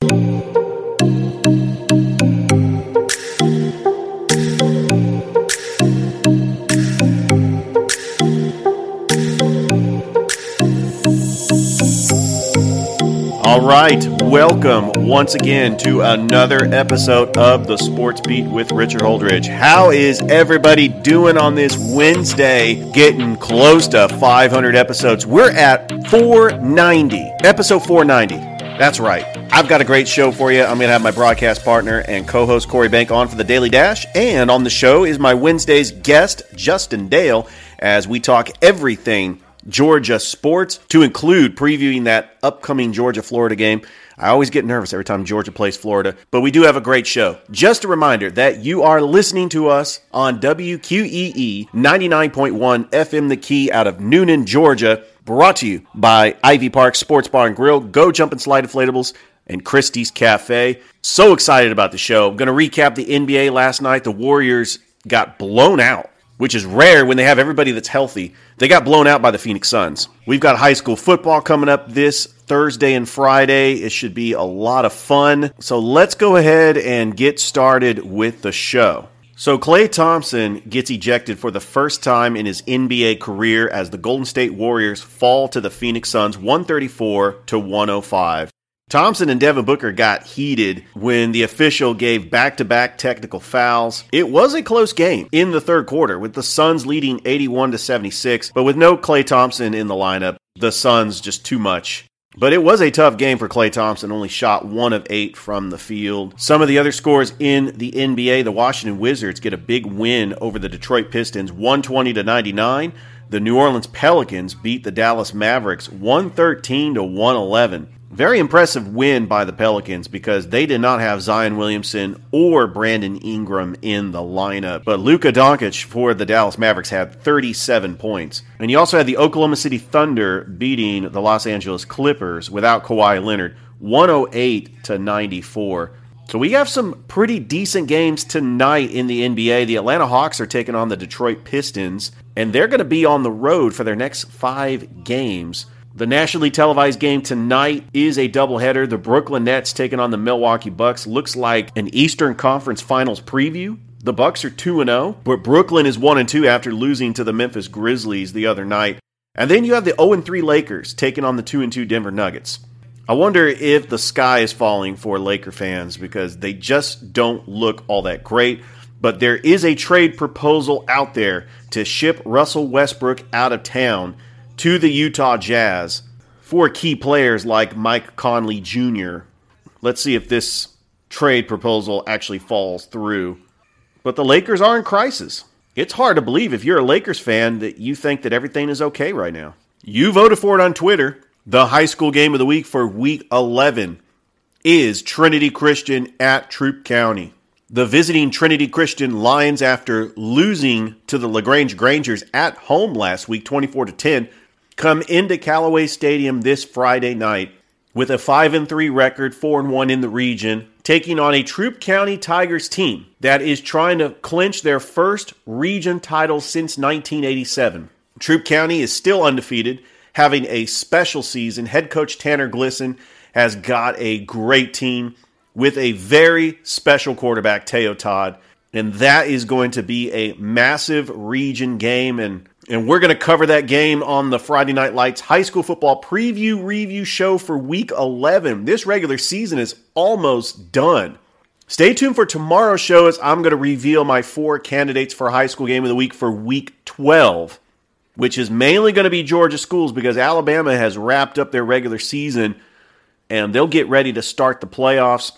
All right, welcome once again to another episode of the Sports Beat with Richard Holdridge. How is everybody doing on this Wednesday? Getting close to 500 episodes. We're at 490, episode 490. That's right. I've got a great show for you. I'm going to have my broadcast partner and co host Corey Bank on for the Daily Dash. And on the show is my Wednesday's guest, Justin Dale, as we talk everything Georgia sports to include previewing that upcoming Georgia Florida game. I always get nervous every time Georgia plays Florida, but we do have a great show. Just a reminder that you are listening to us on WQEE 99.1 FM The Key out of Newnan, Georgia, brought to you by Ivy Park Sports Bar and Grill, Go Jump and Slide Inflatables, and Christie's Cafe. So excited about the show. I'm going to recap the NBA last night. The Warriors got blown out which is rare when they have everybody that's healthy. They got blown out by the Phoenix Suns. We've got high school football coming up this Thursday and Friday. It should be a lot of fun. So let's go ahead and get started with the show. So Klay Thompson gets ejected for the first time in his NBA career as the Golden State Warriors fall to the Phoenix Suns 134 to 105. Thompson and Devin Booker got heated when the official gave back to back technical fouls. It was a close game in the third quarter, with the Suns leading 81 to 76, but with no Klay Thompson in the lineup, the Suns just too much. But it was a tough game for Klay Thompson, only shot one of eight from the field. Some of the other scores in the NBA, the Washington Wizards get a big win over the Detroit Pistons, 120 to 99. The New Orleans Pelicans beat the Dallas Mavericks 113 to 111. Very impressive win by the Pelicans because they did not have Zion Williamson or Brandon Ingram in the lineup. But Luka Doncic for the Dallas Mavericks had 37 points. And you also had the Oklahoma City Thunder beating the Los Angeles Clippers without Kawhi Leonard 108 to 94. So we have some pretty decent games tonight in the NBA. The Atlanta Hawks are taking on the Detroit Pistons, and they're going to be on the road for their next five games. The nationally televised game tonight is a doubleheader. The Brooklyn Nets taking on the Milwaukee Bucks. Looks like an Eastern Conference Finals preview. The Bucks are 2 0, but Brooklyn is 1 2 after losing to the Memphis Grizzlies the other night. And then you have the 0 3 Lakers taking on the 2 2 Denver Nuggets. I wonder if the sky is falling for Laker fans because they just don't look all that great. But there is a trade proposal out there to ship Russell Westbrook out of town to the Utah Jazz for key players like Mike Conley Jr. Let's see if this trade proposal actually falls through. But the Lakers are in crisis. It's hard to believe if you're a Lakers fan that you think that everything is okay right now. You voted for it on Twitter. The high school game of the week for week 11 is Trinity Christian at Troup County. The visiting Trinity Christian Lions, after losing to the LaGrange Grangers at home last week, 24 to 10, come into Callaway Stadium this Friday night with a 5 and 3 record, 4 and 1 in the region, taking on a Troup County Tigers team that is trying to clinch their first region title since 1987. Troup County is still undefeated, having a special season. Head coach Tanner Glisson has got a great team with a very special quarterback, Teo Todd. And that is going to be a massive region game. And and we're going to cover that game on the Friday Night Lights High School Football Preview Review Show for Week 11. This regular season is almost done. Stay tuned for tomorrow's show as I'm going to reveal my four candidates for High School Game of the Week for Week 12, which is mainly going to be Georgia schools because Alabama has wrapped up their regular season and they'll get ready to start the playoffs.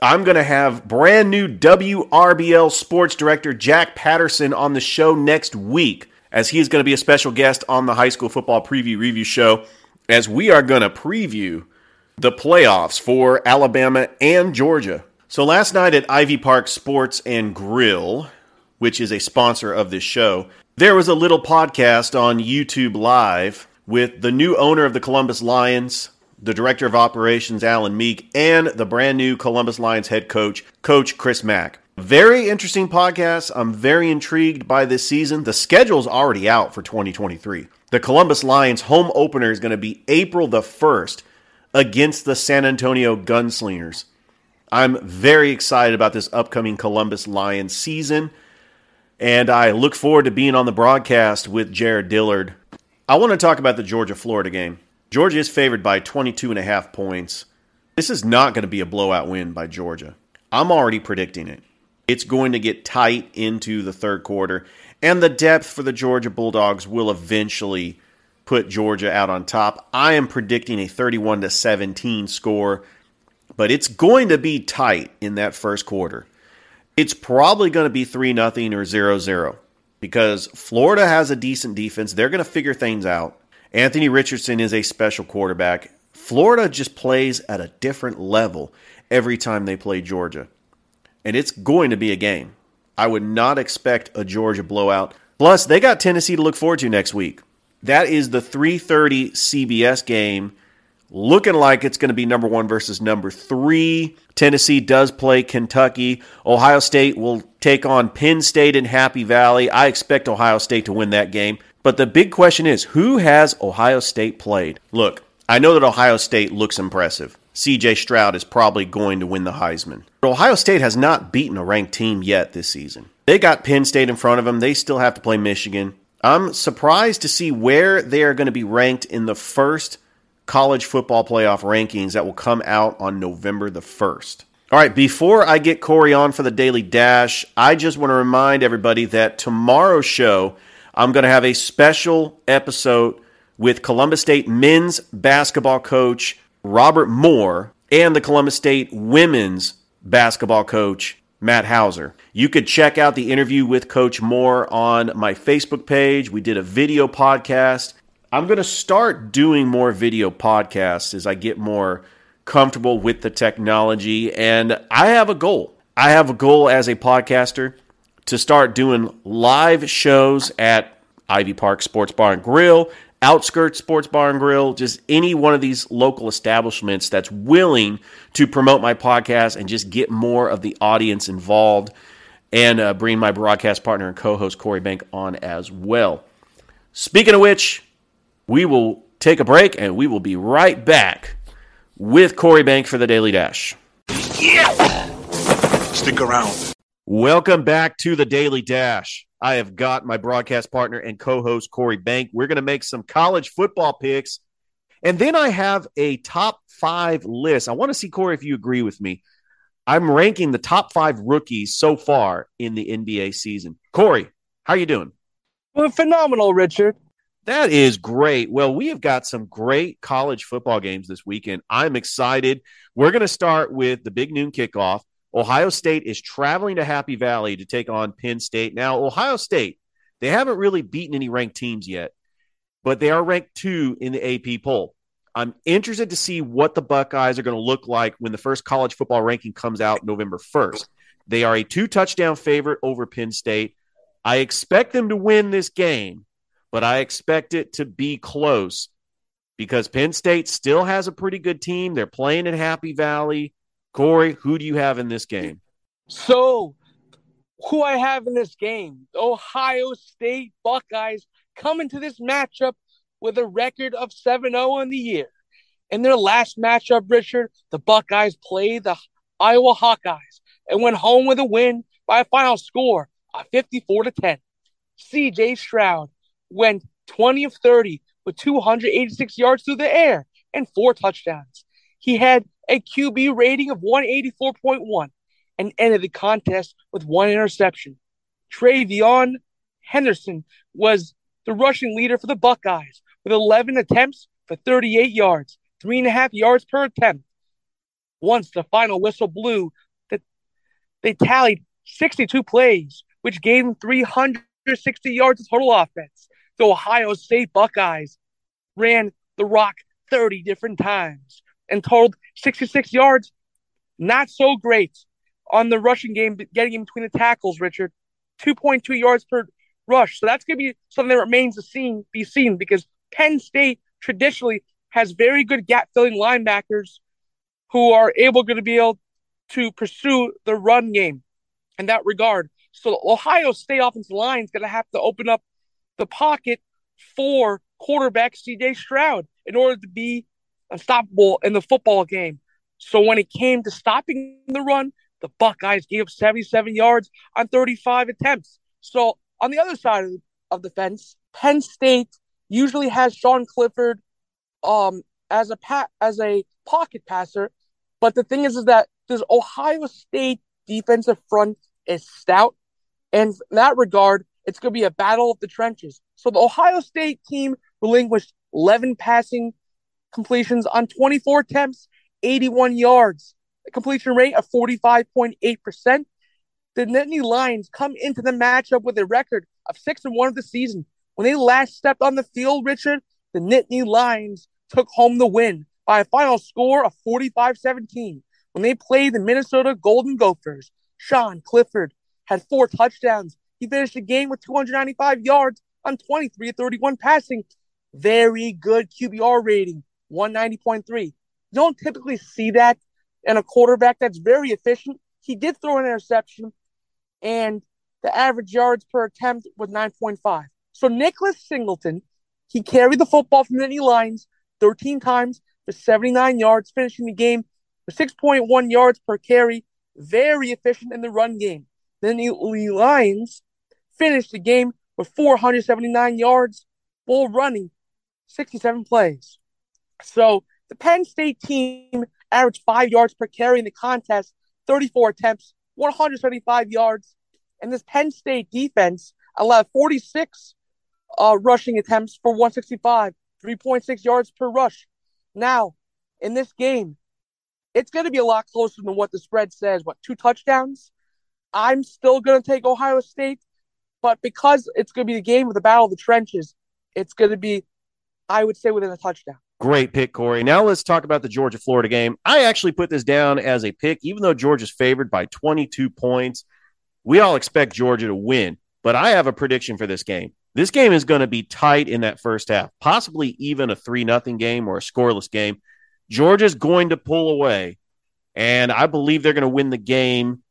I'm going to have brand new WRBL sports director Jack Patterson on the show next week as he is going to be a special guest on the high school football preview review show as we are going to preview the playoffs for Alabama and Georgia. So last night at Ivy Park Sports and Grill, which is a sponsor of this show, there was a little podcast on YouTube Live with the new owner of the Columbus Lions, the director of operations, Alan Meek, and the brand new Columbus Lions head coach, Coach Chris Mack. Very interesting podcast. I'm very intrigued by this season. The schedule's already out for 2023. The Columbus Lions home opener is going to be April the 1st against the San Antonio Gunslingers. I'm very excited about this upcoming Columbus Lions season, and I look forward to being on the broadcast with Jared Dillard. I want to talk about the Georgia Florida game. Georgia is favored by 22 and a half points. This is not going to be a blowout win by Georgia. I'm already predicting it. It's going to get tight into the third quarter, and the depth for the Georgia Bulldogs will eventually put Georgia out on top. I am predicting a 31 to 17 score, but it's going to be tight in that first quarter. It's probably going to be 3 nothing or 0-0 because Florida has a decent defense. They're going to figure things out. Anthony Richardson is a special quarterback. Florida just plays at a different level every time they play Georgia. And it's going to be a game. I would not expect a Georgia blowout. Plus, they got Tennessee to look forward to next week. That is the 3:30 CBS game. Looking like it's going to be number 1 versus number 3. Tennessee does play Kentucky. Ohio State will take on Penn State in Happy Valley. I expect Ohio State to win that game. But the big question is who has Ohio State played? Look, I know that Ohio State looks impressive. CJ Stroud is probably going to win the Heisman. But Ohio State has not beaten a ranked team yet this season. They got Penn State in front of them. They still have to play Michigan. I'm surprised to see where they are going to be ranked in the first college football playoff rankings that will come out on November the 1st. All right, before I get Corey on for the Daily Dash, I just want to remind everybody that tomorrow's show, I'm going to have a special episode with Columbus State men's basketball coach Robert Moore and the Columbus State women's basketball coach Matt Hauser. You could check out the interview with Coach Moore on my Facebook page. We did a video podcast. I'm going to start doing more video podcasts as I get more comfortable with the technology. And I have a goal. I have a goal as a podcaster to start doing live shows at Ivy Park Sports Bar and Grill, Outskirts Sports Bar and Grill, just any one of these local establishments that's willing to promote my podcast and just get more of the audience involved and uh, bring my broadcast partner and co host Corey Bank on as well. Speaking of which, we will take a break and we will be right back with Corey Bank for the Daily Dash. Yeah! Stick around. Welcome back to the Daily Dash. I have got my broadcast partner and co host, Corey Bank. We're going to make some college football picks. And then I have a top five list. I want to see, Corey, if you agree with me. I'm ranking the top five rookies so far in the NBA season. Corey, how are you doing? Well, phenomenal, Richard. That is great. Well, we have got some great college football games this weekend. I'm excited. We're going to start with the big noon kickoff. Ohio State is traveling to Happy Valley to take on Penn State. Now, Ohio State, they haven't really beaten any ranked teams yet, but they are ranked two in the AP poll. I'm interested to see what the Buckeyes are going to look like when the first college football ranking comes out November 1st. They are a two touchdown favorite over Penn State. I expect them to win this game, but I expect it to be close because Penn State still has a pretty good team. They're playing in Happy Valley. Corey, who do you have in this game? So, who I have in this game, the Ohio State Buckeyes come into this matchup with a record of 7 0 on the year. In their last matchup, Richard, the Buckeyes played the Iowa Hawkeyes and went home with a win by a final score of 54 to 10. CJ Stroud went 20 of 30 with 286 yards through the air and four touchdowns. He had a QB rating of 184.1 and ended the contest with one interception. TreVeyon Henderson was the rushing leader for the Buckeyes with 11 attempts for 38 yards, three and a half yards per attempt. Once the final whistle blew, they tallied 62 plays, which gave them 360 yards of total offense. The Ohio State Buckeyes ran the rock 30 different times and totaled 66 yards. Not so great on the rushing game, getting in between the tackles, Richard. 2.2 yards per rush. So that's going to be something that remains to seen, be seen because Penn State traditionally has very good gap filling linebackers who are able to be able to pursue the run game in that regard. So Ohio State offensive line is going to have to open up the pocket for quarterback CJ Stroud in order to be unstoppable in the football game. So when it came to stopping the run, the Buckeyes gave up 77 yards on 35 attempts. So on the other side of the, fence, Penn State usually has Sean Clifford um, as a pa- as a pocket passer, but the thing is, is that this Ohio State defensive front is stout, and in that regard, it's going to be a battle of the trenches. So the Ohio State team relinquished 11 passing completions on 24 attempts, 81 yards, a completion rate of 45.8%. The Nittany Lions come into the matchup with a record of 6 and 1 of the season. When they last stepped on the field, Richard, the Nittany Lions took home the win by a final score of 45 17. When they played the Minnesota Golden Gophers, Sean Clifford had four touchdowns. He finished the game with 295 yards on 23 31 passing. Very good QBR rating, 190.3. You don't typically see that in a quarterback that's very efficient. He did throw an interception, and the average yards per attempt was 9.5. So Nicholas Singleton, he carried the football from the lines 13 times for 79 yards, finishing the game with 6.1 yards per carry. Very efficient in the run game. Then the Lions finished the game with 479 yards while running 67 plays. So the Penn State team averaged five yards per carry in the contest, 34 attempts, 175 yards. And this Penn State defense allowed 46 uh, rushing attempts for 165, 3.6 yards per rush. Now, in this game, it's going to be a lot closer than what the spread says. What, two touchdowns? I'm still going to take Ohio State, but because it's going to be the game of the battle of the trenches, it's going to be, I would say, within a touchdown. Great pick, Corey. Now let's talk about the Georgia Florida game. I actually put this down as a pick, even though Georgia's favored by 22 points. We all expect Georgia to win, but I have a prediction for this game. This game is going to be tight in that first half, possibly even a 3 nothing game or a scoreless game. Georgia's going to pull away, and I believe they're going to win the game,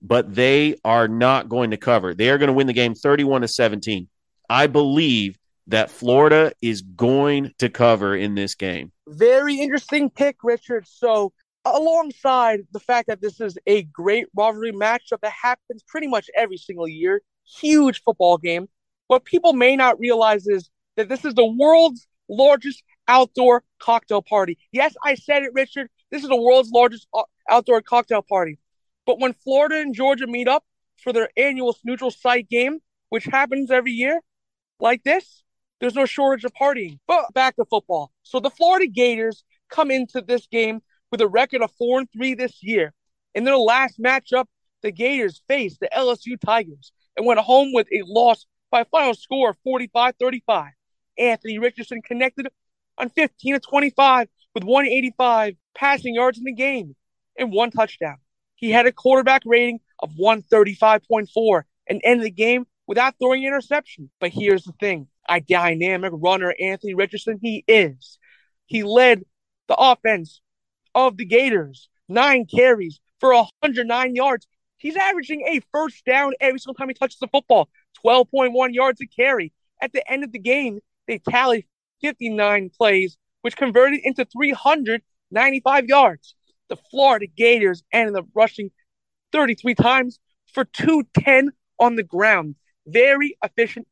but they are not going to cover. They are going to win the game 31 to 17. I believe that Florida is going to cover in this game. Very interesting pick, Richard. So, alongside the fact that this is a great rivalry matchup that happens pretty much every single year, huge football game, what people may not realize is that this is the world's largest outdoor cocktail party. Yes, I said it, Richard. This is the world's largest uh, outdoor cocktail party. But when Florida and Georgia meet up for their annual neutral site game, which happens every year like this, there's no shortage of partying. But back to football. So the Florida Gators come into this game with a record of four and three this year. In their last matchup, the Gators faced the LSU Tigers and went home with a loss by a final score of 45-35. Anthony Richardson connected on 15 of 25 with 185 passing yards in the game and one touchdown. He had a quarterback rating of 135.4 and ended the game without throwing an interception. But here's the thing a dynamic runner, Anthony Richardson, he is. He led the offense of the Gators, nine carries for 109 yards. He's averaging a first down every single time he touches the football, 12.1 yards a carry. At the end of the game, they tallied 59 plays, which converted into 395 yards. The Florida Gators ended up rushing 33 times for 210 on the ground. Very efficient,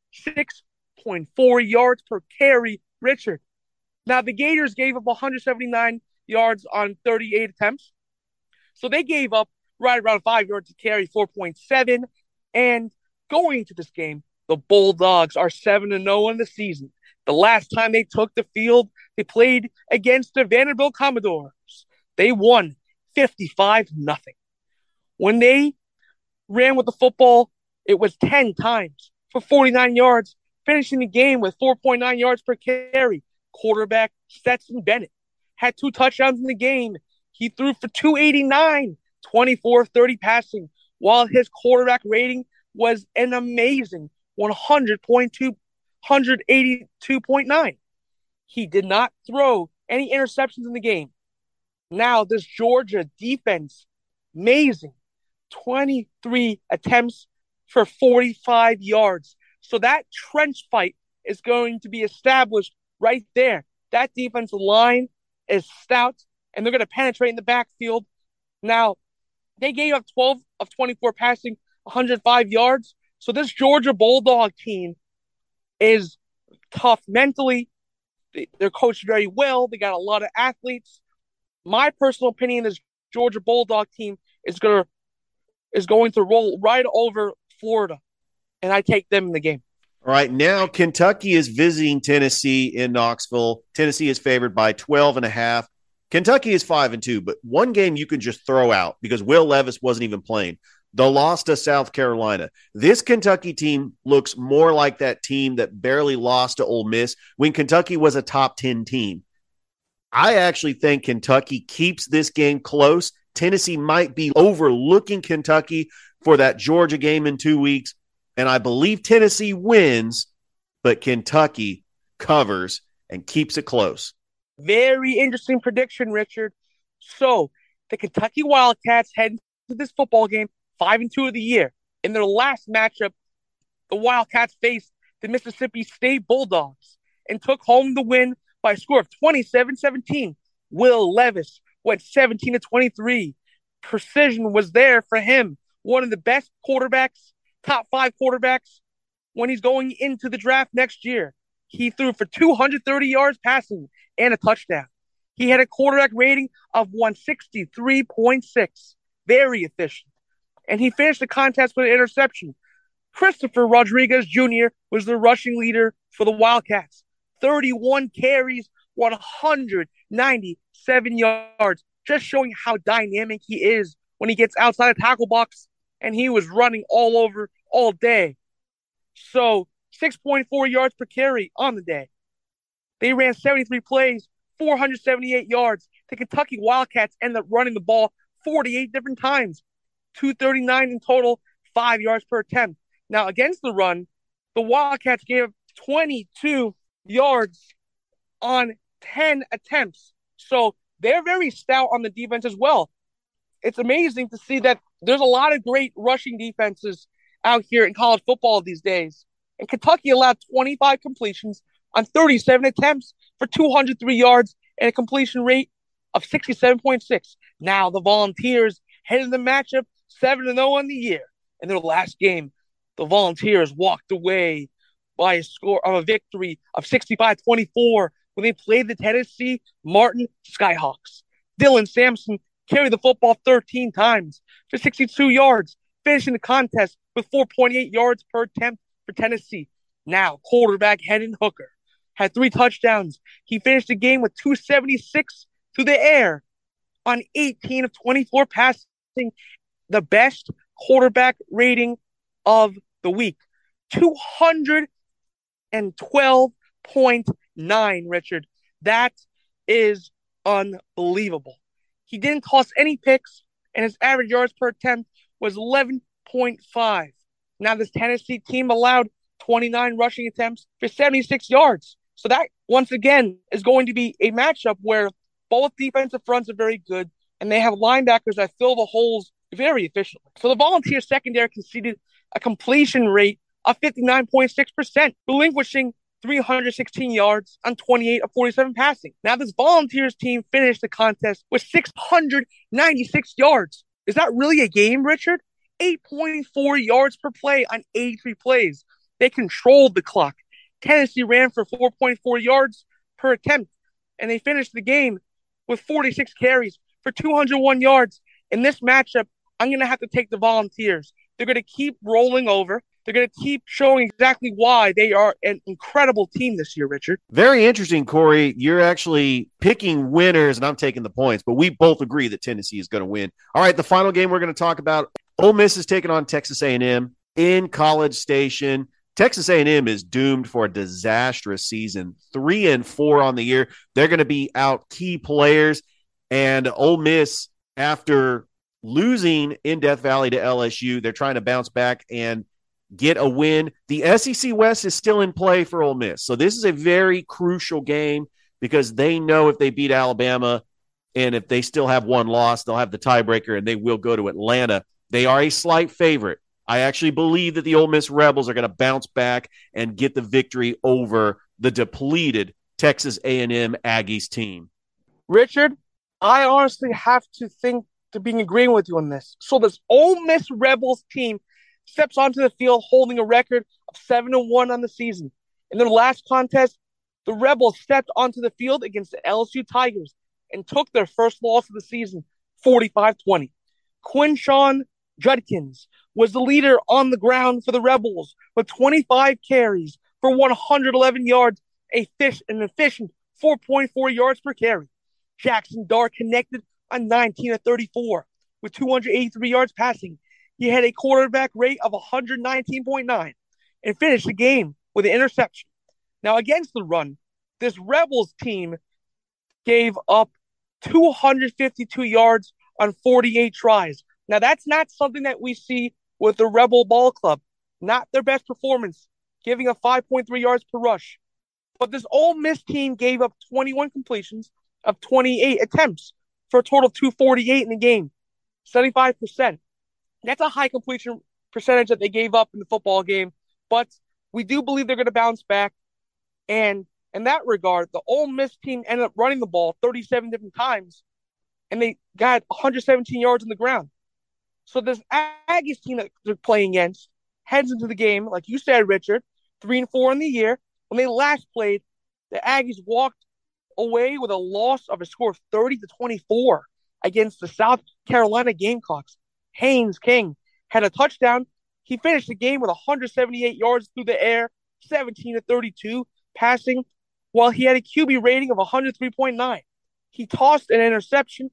6.4 yards per carry, Richard. Now, the Gators gave up 179 yards on 38 attempts. So they gave up right around five yards to carry, 4.7. And going into this game, the Bulldogs are 7 0 in the season. The last time they took the field, they played against the Vanderbilt Commodores. They won 55 nothing. When they ran with the football, it was 10 times for 49 yards, finishing the game with 4.9 yards per carry. Quarterback Stetson Bennett had two touchdowns in the game. He threw for 289, 24 30 passing, while his quarterback rating was an amazing 100.2, 182.9. He did not throw any interceptions in the game. Now, this Georgia defense, amazing. 23 attempts for 45 yards. So that trench fight is going to be established right there. That defensive line is stout and they're going to penetrate in the backfield. Now, they gave up 12 of 24 passing, 105 yards. So this Georgia Bulldog team is tough mentally. They're coached very well. They got a lot of athletes. My personal opinion is Georgia Bulldog team is going to is going to roll right over Florida, and I take them in the game. All right, now Kentucky is visiting Tennessee in Knoxville. Tennessee is favored by 12 and a half. Kentucky is 5 and 2, but one game you can just throw out because Will Levis wasn't even playing. The loss to South Carolina. This Kentucky team looks more like that team that barely lost to Ole Miss when Kentucky was a top 10 team. I actually think Kentucky keeps this game close. Tennessee might be overlooking Kentucky for that Georgia game in two weeks. And I believe Tennessee wins, but Kentucky covers and keeps it close. Very interesting prediction, Richard. So the Kentucky Wildcats head to this football game five and two of the year. In their last matchup, the Wildcats faced the Mississippi State Bulldogs and took home the win by a score of 27-17. Will Levis went 17 to 23. Precision was there for him. One of the best quarterbacks, top five quarterbacks when he's going into the draft next year. He threw for 230 yards passing and a touchdown. He had a quarterback rating of 163.6. Very efficient. And he finished the contest with an interception. Christopher Rodriguez Jr. was the rushing leader for the Wildcats. 31 carries, 197 yards, just showing how dynamic he is when he gets outside the tackle box. And he was running all over all day. So 6.4 yards per carry on the day. They ran 73 plays, 478 yards. The Kentucky Wildcats ended up running the ball 48 different times, 239 in total, five yards per attempt. Now, against the run, the Wildcats gave 22 yards on 10 attempts. So they're very stout on the defense as well. It's amazing to see that there's a lot of great rushing defenses out here in college football these days. And Kentucky allowed 25 completions on 37 attempts for 203 yards and a completion rate of 67.6. Now the Volunteers head in the matchup 7 0 on the year. In their last game, the Volunteers walked away by a score of a victory of 65 24 when they played the Tennessee Martin Skyhawks. Dylan Sampson carried the football 13 times for 62 yards, finishing the contest with 4.8 yards per attempt for Tennessee. Now, quarterback Hendon Hooker had three touchdowns. He finished the game with 276 through the air on 18 of 24 passing, the best quarterback rating of the week. 212.9, Richard. That is unbelievable. He didn't toss any picks, and his average yards per attempt was 11.5. Now, this Tennessee team allowed 29 rushing attempts for 76 yards. So that, once again, is going to be a matchup where both defensive fronts are very good, and they have linebackers that fill the holes very efficiently. So the Volunteer secondary conceded a completion rate of 59.6%, relinquishing 316 yards on 28 of 47 passing. Now, this Volunteers team finished the contest with 696 yards. Is that really a game, Richard? 8.4 yards per play on 83 plays. They controlled the clock. Tennessee ran for 4.4 yards per attempt, and they finished the game with 46 carries for 201 yards. In this matchup, I'm going to have to take the Volunteers. They're going to keep rolling over. They're going to keep showing exactly why they are an incredible team this year, Richard. Very interesting, Corey. You're actually picking winners, and I'm taking the points, but we both agree that Tennessee is going to win. All right, the final game we're going to talk about Ole Miss is taking on Texas A&M in College Station. Texas A&M is doomed for a disastrous season. Three and four on the year. They're going to be out key players. And Ole Miss, after losing in Death Valley to LSU, they're trying to bounce back and get a win. The SEC West is still in play for Ole Miss. So this is a very crucial game because they know if they beat Alabama and if they still have one loss, they'll have the tiebreaker and they will go to Atlanta. They are a slight favorite. I actually believe that the Ole Miss Rebels are going to bounce back and get the victory over the depleted Texas A&M Aggies team. Richard, I honestly have to think to be agreeing with you on this. So this Ole Miss Rebels team steps onto the field holding a record of seven and one on the season. In their last contest, the Rebels stepped onto the field against the LSU Tigers and took their first loss of the season, 45-20. Quinshon Judkins was the leader on the ground for the Rebels with 25 carries for 111 yards, a fish an efficient 4.4 yards per carry. Jackson Dart connected on 19 of 34 with 283 yards passing. He had a quarterback rate of 119.9 and finished the game with an interception. Now, against the run, this Rebels team gave up 252 yards on 48 tries. Now, that's not something that we see with the Rebel Ball Club. Not their best performance, giving up 5.3 yards per rush. But this Ole Miss team gave up 21 completions of 28 attempts for a total of 248 in the game, 75%. That's a high completion percentage that they gave up in the football game, but we do believe they're going to bounce back. And in that regard, the Ole Miss team ended up running the ball 37 different times, and they got 117 yards on the ground. So this Aggies team that they're playing against heads into the game, like you said, Richard, three and four in the year. When they last played, the Aggies walked away with a loss of a score of 30 to 24 against the South Carolina Gamecocks. Haynes King had a touchdown. He finished the game with 178 yards through the air, 17 to 32 passing, while he had a QB rating of 103.9. He tossed an interception,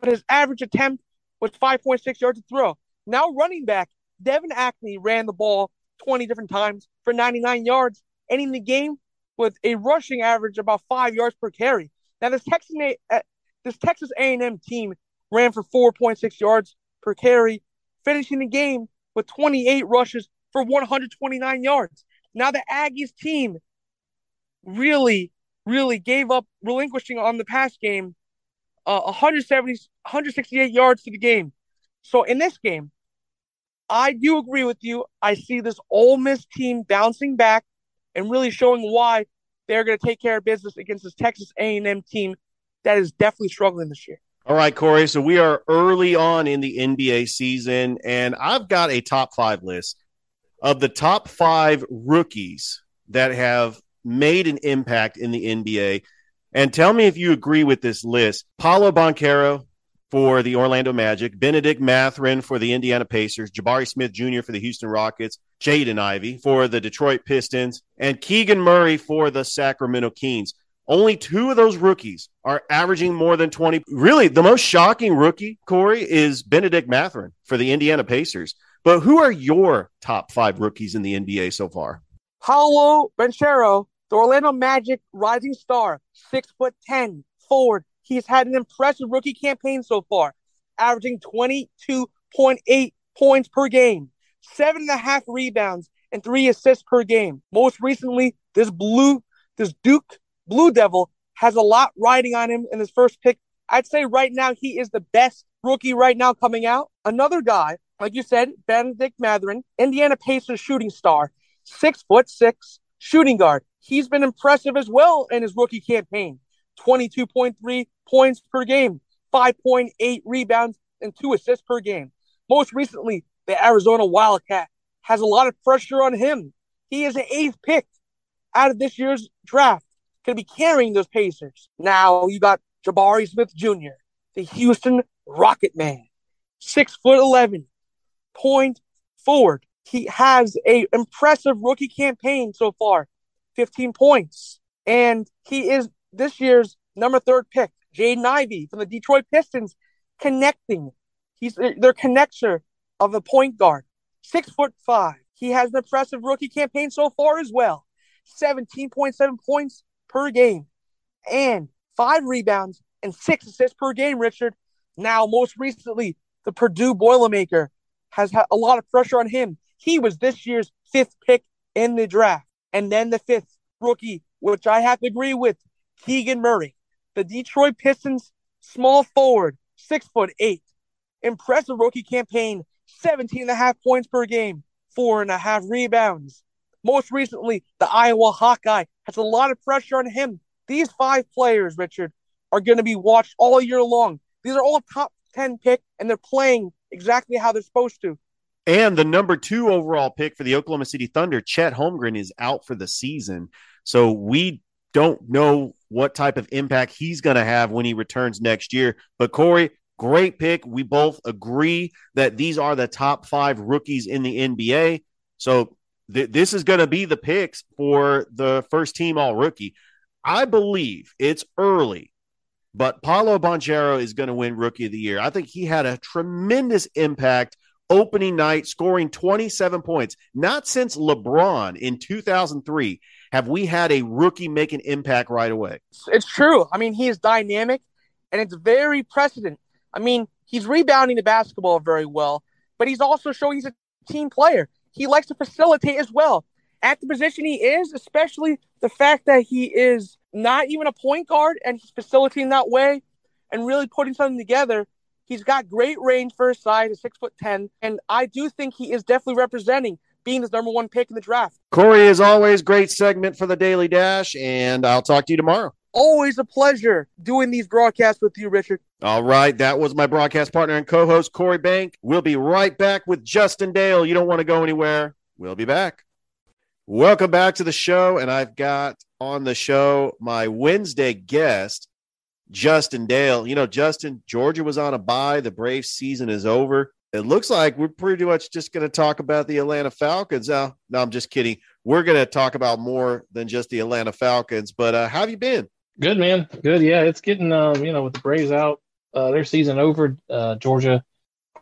but his average attempt was 5.6 yards to throw. Now running back Devin Ackley ran the ball 20 different times for 99 yards, ending the game with a rushing average about five yards per carry. Now this Texas uh, this Texas A&M team ran for 4.6 yards per carry, finishing the game with 28 rushes for 129 yards. Now the Aggies team really, really gave up, relinquishing on the pass game, uh, 170, 168 yards to the game. So in this game, I do agree with you. I see this Ole Miss team bouncing back and really showing why they're going to take care of business against this Texas A&M team that is definitely struggling this year. All right, Corey. So we are early on in the NBA season, and I've got a top five list of the top five rookies that have made an impact in the NBA. And tell me if you agree with this list. Paolo Banchero for the Orlando Magic, Benedict Mathurin for the Indiana Pacers, Jabari Smith Jr. for the Houston Rockets, Jaden Ivey for the Detroit Pistons, and Keegan Murray for the Sacramento Kings. Only two of those rookies are averaging more than 20. Really, the most shocking rookie, Corey, is Benedict Mathurin for the Indiana Pacers. But who are your top five rookies in the NBA so far? Paolo Banchero, the Orlando Magic rising star, six foot ten, forward. He's had an impressive rookie campaign so far, averaging 22.8 points per game, seven and a half rebounds, and three assists per game. Most recently, this blue, this Duke Blue Devil has a lot riding on him in his first pick. I'd say right now he is the best rookie right now coming out. Another guy, like you said, Benedict Mathurin, Indiana Pacers shooting star, six foot six shooting guard. He's been impressive as well in his rookie campaign. 22.3 points per game, 5.8 rebounds, and two assists per game. Most recently, the Arizona Wildcat has a lot of pressure on him. He is an eighth pick out of this year's draft going to be carrying those Pacers. Now you got Jabari Smith Jr., the Houston Rocket Man, six foot eleven, point forward. He has a impressive rookie campaign so far, fifteen points, and he is this year's number third pick. Jaden Ivey from the Detroit Pistons, connecting. He's their connector of the point guard, six foot five. he has an impressive rookie campaign so far as well 17.7 points per game and five rebounds and six assists per game, Richard. Now, most recently, the Purdue Boilermaker has had a lot of pressure on him. He was this year's fifth pick in the draft. And then the fifth rookie, which I have to agree with, Keegan Murray, the Detroit Pistons small forward, six foot eight. Impressive rookie campaign, 17 and a half points per game, four and a half rebounds. Most recently, the Iowa Hawkeye has a lot of pressure on him. These five players, Richard, are going to be watched all year long. These are all top 10 pick, and they're playing exactly how they're supposed to. And the number two overall pick for the Oklahoma City Thunder, Chet Holmgren, is out for the season. So we don't know what type of impact he's going to have when he returns next year. But Corey, great pick. We both agree that these are the top five rookies in the NBA. So th- this is going to be the picks for the first team all rookie. I believe it's early, but Paolo Banchero is going to win Rookie of the Year. I think he had a tremendous impact opening night, scoring 27 points. Not since LeBron in 2003 have we had a rookie make an impact right away. It's true. I mean, he is dynamic and it's very precedent. I mean, he's rebounding the basketball very well, but he's also showing he's a team player. He likes to facilitate as well. At the position he is, especially the fact that he is not even a point guard and he's facilitating that way and really putting something together. He's got great range for his size, a six foot ten, and I do think he is definitely representing being his number one pick in the draft. Corey, is always, great segment for the Daily Dash, and I'll talk to you tomorrow. Always a pleasure doing these broadcasts with you, Richard. All right, that was my broadcast partner and co-host Corey Bank. We'll be right back with Justin Dale. You don't want to go anywhere. We'll be back. Welcome back to the show, and I've got on the show my Wednesday guest, Justin Dale. You know, Justin, Georgia was on a bye. The Braves season is over. It looks like we're pretty much just going to talk about the Atlanta Falcons. Now, no, I'm just kidding. We're going to talk about more than just the Atlanta Falcons. But uh, how have you been? Good, man. Good. Yeah, it's getting, um, you know, with the Braves out, uh, their season over. Uh, Georgia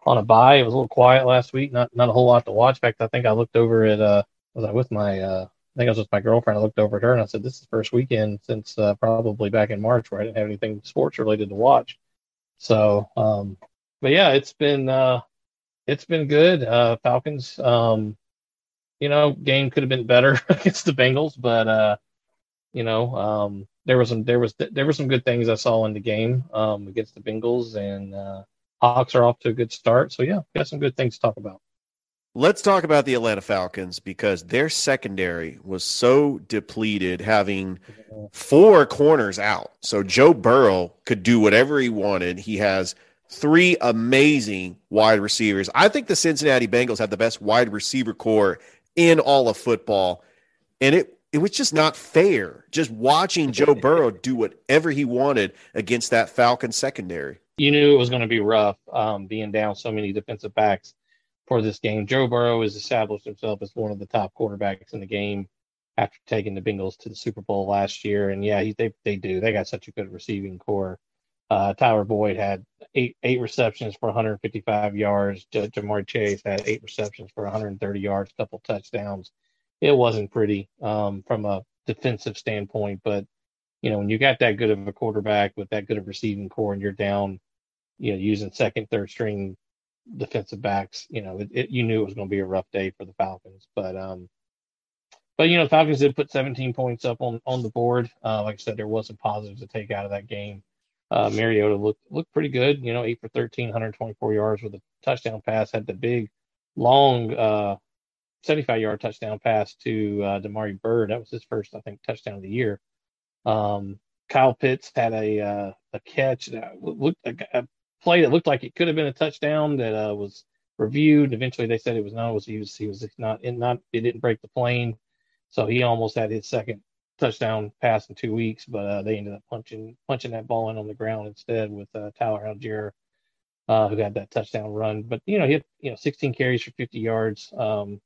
on a bye. It was a little quiet last week. Not not a whole lot to watch. In fact, I think I looked over at uh, was I with my uh, I think I was with my girlfriend. I looked over at her and I said, "This is the first weekend since uh, probably back in March where I didn't have anything sports related to watch." So, um, but yeah, it's been uh, it's been good. Uh, Falcons, um, you know, game could have been better against the Bengals, but uh, you know, um, there was some there was there were some good things I saw in the game um, against the Bengals, and uh, Hawks are off to a good start. So yeah, got some good things to talk about. Let's talk about the Atlanta Falcons because their secondary was so depleted, having four corners out. So Joe Burrow could do whatever he wanted. He has three amazing wide receivers. I think the Cincinnati Bengals have the best wide receiver corps in all of football. And it it was just not fair just watching Joe Burrow do whatever he wanted against that Falcon secondary. You knew it was going to be rough um, being down so many defensive backs for this game. Joe Burrow has established himself as one of the top quarterbacks in the game after taking the Bengals to the Super Bowl last year. And yeah, he, they they do. They got such a good receiving corps. Uh, Tyler Boyd had eight eight receptions for 155 yards. J- Ja'Marr Chase had eight receptions for 130 yards, a couple touchdowns. It wasn't pretty um, from a defensive standpoint, but you know when you got that good of a quarterback with that good of receiving corps and you're down, you know using second, third string defensive backs, you know, it, it, you knew it was going to be a rough day for the Falcons. But um, but you know, Falcons did put 17 points up on on the board. Uh, like I said, there was some positives to take out of that game. Uh, Mariota looked looked pretty good. You know, eight for 13, 124 yards with a touchdown pass. Had the big, long, uh, 75 yard touchdown pass to uh, Damiere Byrd. That was his first, I think, touchdown of the year. Um, Kyle Pitts had a uh, a catch that looked a, play that looked like it could have been a touchdown that uh, was reviewed. Eventually, they said it was not. It was he was he was not in not it didn't break the plane, so he almost had his second touchdown pass in two weeks. But uh, they ended up punching punching that ball in on the ground instead with uh, Tyler Allgeier, uh, who had that touchdown run. But you know he had you know 16 carries for 50 yards. Um,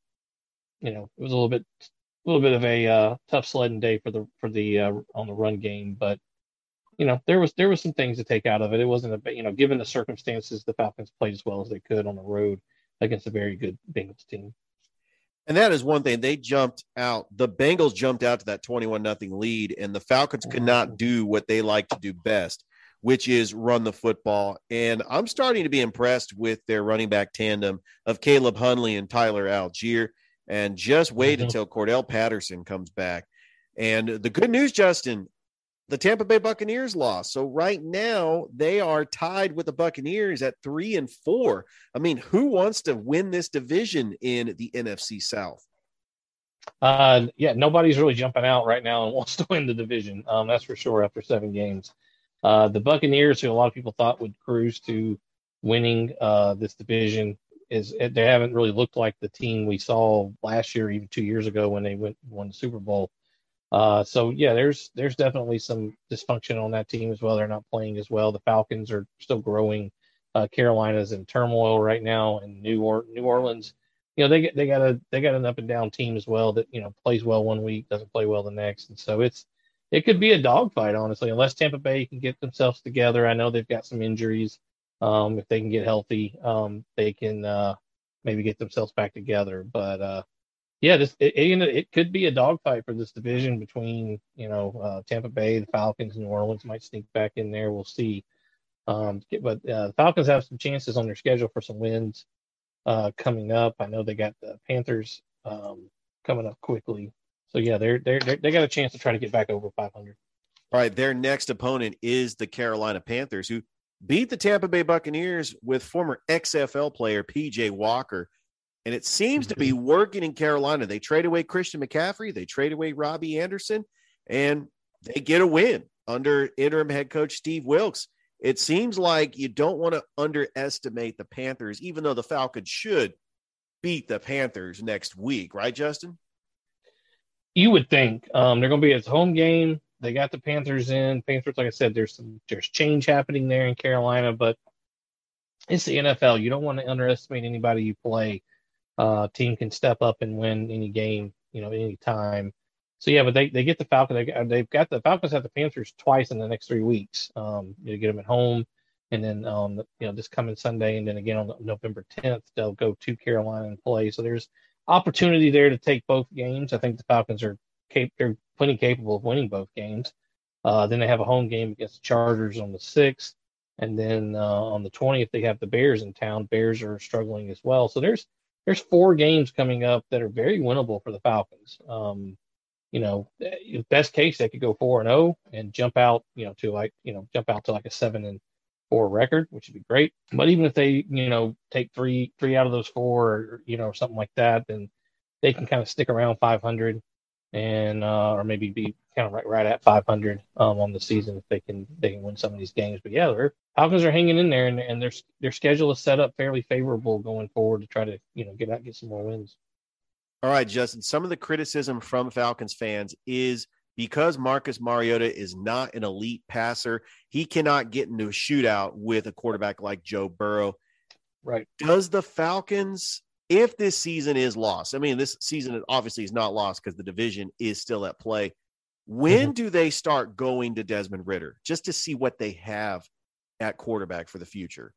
you know it was a little bit a little bit of a uh, tough sledding day for the for the uh, on the run game, but you know, there was there was some things to take out of it. It wasn't a you know, given the circumstances, the Falcons played as well as they could on the road against a very good Bengals team. And that is one thing. They jumped out. The Bengals jumped out to that 21 nothing lead, and the Falcons could not do what they like to do best, which is run the football. And I'm starting to be impressed with their running back tandem of Caleb Huntley and Tyler Allgeier. And just wait Mhm. until Cordarrelle Patterson comes back. And the good news, Justin, the Tampa Bay Buccaneers lost. So right now they are tied with the Buccaneers at three and four. I mean, who wants to win this division in the NFC South? Uh, yeah, nobody's really jumping out right now and wants to win the division. Um, that's for sure after seven games. Uh, the Buccaneers, who a lot of people thought would cruise to winning uh, this division, is they haven't really looked like the team we saw last year, even two years ago when they went won the Super Bowl. Uh, so yeah, there's there's definitely some dysfunction on that team as well. They're not playing as well. The Falcons are still growing. Uh, Carolina's in turmoil right now, and New or- New Orleans, you know, they they got a they got an up and down team as well that you know plays well one week, doesn't play well the next, and so it's it could be a dogfight honestly, unless Tampa Bay can get themselves together. I know they've got some injuries. Um, if they can get healthy, um, they can uh, maybe get themselves back together. But uh, yeah, this it, it, it could be a dogfight for this division between you know uh, Tampa Bay, the Falcons, New Orleans might sneak back in there. We'll see. Um, but uh, the Falcons have some chances on their schedule for some wins uh, coming up. I know they got the Panthers um, coming up quickly, so yeah, they're they're, they're they got a chance to try to get back over 500. All right, their next opponent is the Carolina Panthers, who beat the Tampa Bay Buccaneers with former XFL player PJ Walker. And it seems to be working in Carolina. They trade away Christian McCaffrey, they trade away Robbie Anderson, and they get a win under interim head coach Steve Wilks. It seems like you don't want to underestimate the Panthers, even though the Falcons should beat the Panthers next week, right, Justin? You would think um, they're going to be at home game. They got the Panthers in. Panthers, like I said, there's some there's change happening there in Carolina, but it's the NFL. You don't want to underestimate anybody you play. Uh, team can step up and win any game, you know, any time. So yeah, but they, they get the Falcons. They got, they've got the Falcons have the Panthers twice in the next three weeks. Um, you get them at home, and then um, you know this coming Sunday, and then again on November 10th they'll go to Carolina and play. So there's opportunity there to take both games. I think the Falcons are cap- they're plenty capable of winning both games. Uh, then they have a home game against the Chargers on the sixth, and then uh, on the 20th they have the Bears in town. Bears are struggling as well. So there's there's four games coming up that are very winnable for the Falcons. Um, you know, best case they could go four and zero and jump out, you know, to like you know jump out to like a seven and four record, which would be great. But even if they you know take three three out of those four, or you know something like that, then they can kind of stick around 500 and uh, or maybe be kind of right right at 500 um, on the season if they can they can win some of these games. But yeah, their Falcons are hanging in there, and, and their their schedule is set up fairly favorable going forward to try to you know get out get some more wins. All right, Justin. Some of the criticism from Falcons fans is because Marcus Mariota is not an elite passer, he cannot get into a shootout with a quarterback like Joe Burrow. Right. Does the Falcons, if this season is lost, I mean, this season obviously is not lost because the division is still at play. When mm-hmm. do they start going to Desmond Ridder just to see what they have at quarterback for the future?